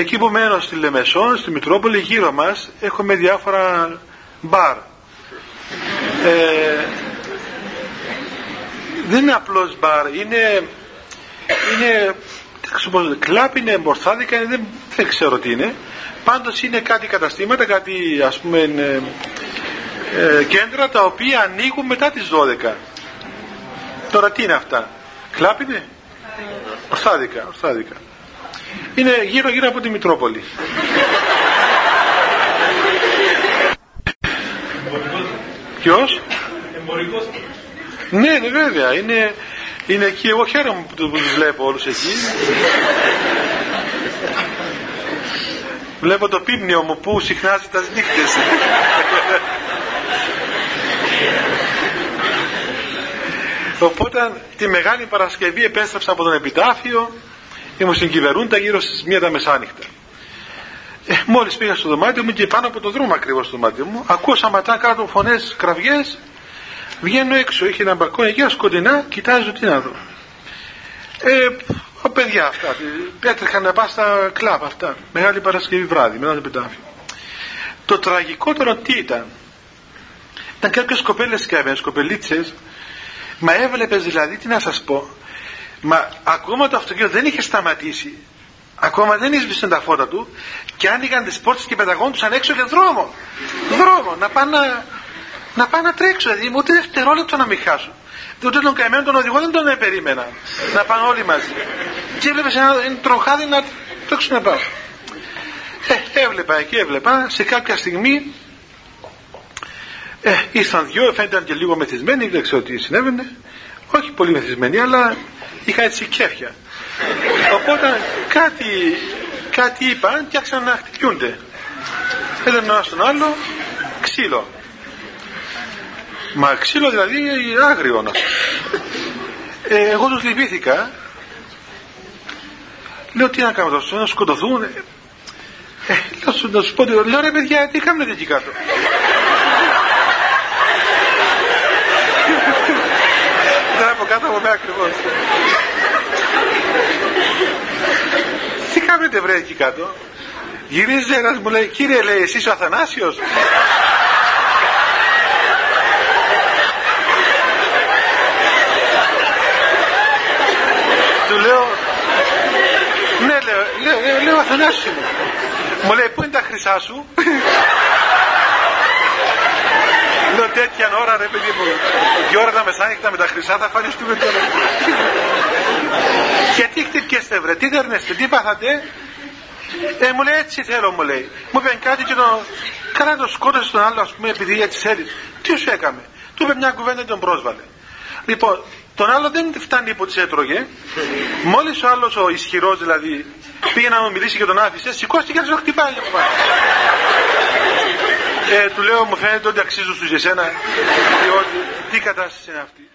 εκεί που μένω στη Λεμεσό, στη Μητρόπολη, γύρω μας έχουμε διάφορα μπαρ. Ε, δεν είναι απλώς μπαρ, είναι, είναι κλάπ είναι, μπορθάδικα είναι, δεν, δεν ξέρω τι είναι. Πάντως είναι κάτι καταστήματα, κάτι ας πούμε ε, ε, κέντρα τα οποία ανοίγουν μετά τις 12. Τώρα τι είναι αυτά. Κλάπ είναι; Ορθάδικα, ορθάδικα. Είναι γύρω γύρω από τη Μητρόπολη. Ποιος; Εμπορικός. Ναι, ναι, βέβαια. Είναι, είναι εκεί. Εγώ χαίρομαι που τους βλέπω όλους εκεί. Βλέπω το πίμνιο μου που συχνάζει τα νύχτες. Οπότε τη Μεγάλη Παρασκευή επέστρεψα από τον επιτάφιο ήμουν στην κυβερούντα γύρω στις μία τα μεσάνυχτα. Ε, μόλις πήγα στο δωμάτιο μου και πάνω από το δρόμο ακριβώς στο δωμάτιο μου ακούσα μετά κάτω φωνές κραυγές βγαίνω έξω, είχε ένα μπαλκόνι εκεί σκοτεινά, κοιτάζω τι να δω. Ε, ο παιδιά αυτά, έτρεχαν να πά στα κλαμπ αυτά, Μεγάλη Παρασκευή βράδυ, μετά το επιτάφιο. Το τραγικότερο τι ήταν, ήταν κάποιες κοπέλες και κοπελίτσες Μα έβλεπες δηλαδή, τι να σας πω, μα ακόμα το αυτοκίνητο δεν είχε σταματήσει. Ακόμα δεν έσβησαν τα φώτα του και άνοιγαν τις πόρτες και πεταγόντουσαν έξω για δρόμο. Δρόμο, να πάνε να, να, πάνε να τρέξουν, δηλαδή ούτε δευτερόλεπτο να μην χάσουν. Ούτε τον καημένο τον οδηγό δεν τον περίμενα. Να πάνε όλοι μαζί. Και έβλεπες ένα τροχάδι να τρέξουν να πάω. Ε, έβλεπα εκεί, έβλεπα. Σε κάποια στιγμή ε, ήρθαν δυο, φαίνονταν και λίγο μεθυσμένοι, δεν ξέρω τι συνέβαινε. Όχι πολύ μεθυσμένοι, αλλά είχα έτσι κέφια. Οπότε κάτι, κάτι είπαν και άρχισαν να χτυπιούνται. Έδαινε ένα στον άλλο ξύλο. Μα ξύλο δηλαδή άγριο να ε, Εγώ τους λυπήθηκα. Λέω τι να κάνω τόσο, να σκοτωθούν. Ε, λέω να σου πω, λέω ρε παιδιά, τι κάνετε εκεί κάτω. Ήταν από κάτω από μένα ακριβώς. Τι κάνετε βρε εκεί κάτω; Γυρίζει ένας μου λέει, κύριε λέει, εσείς ο Αθανάσιος; Του λέω, ναι λέω, λέω, λέω, λέω Αθανάσιος είμαι. Μου λέει, πού είναι τα χρυσά σου; Λέω τέτοια ώρα ρε παιδί μου. Και ώρα τα μεσάνυχτα με τα χρυσά θα φανιστούμε τώρα. Γιατί χτυπιέστε βρε, τι δέρνεστε, τι πάθατε; Ε, μου λέει έτσι θέλω μου λέει. Μου είπε κάτι και το... Καλά το σκότωσε τον άλλο ας πούμε επειδή έτσι θέλεις. Τι σου έκαμε; Του είπε μια κουβέντα και τον πρόσβαλε. Λοιπόν, τον άλλο δεν φτάνει που τι έτρωγε. Μόλις ο άλλος ο ισχυρός δηλαδή πήγε να μου μιλήσει και τον άφησε, σηκώστηκε και να χτυπάει από πάνω. Ε, του λέω μου φαίνεται ότι αξίζω στους εσένα διότι τι κατάσταση είναι αυτή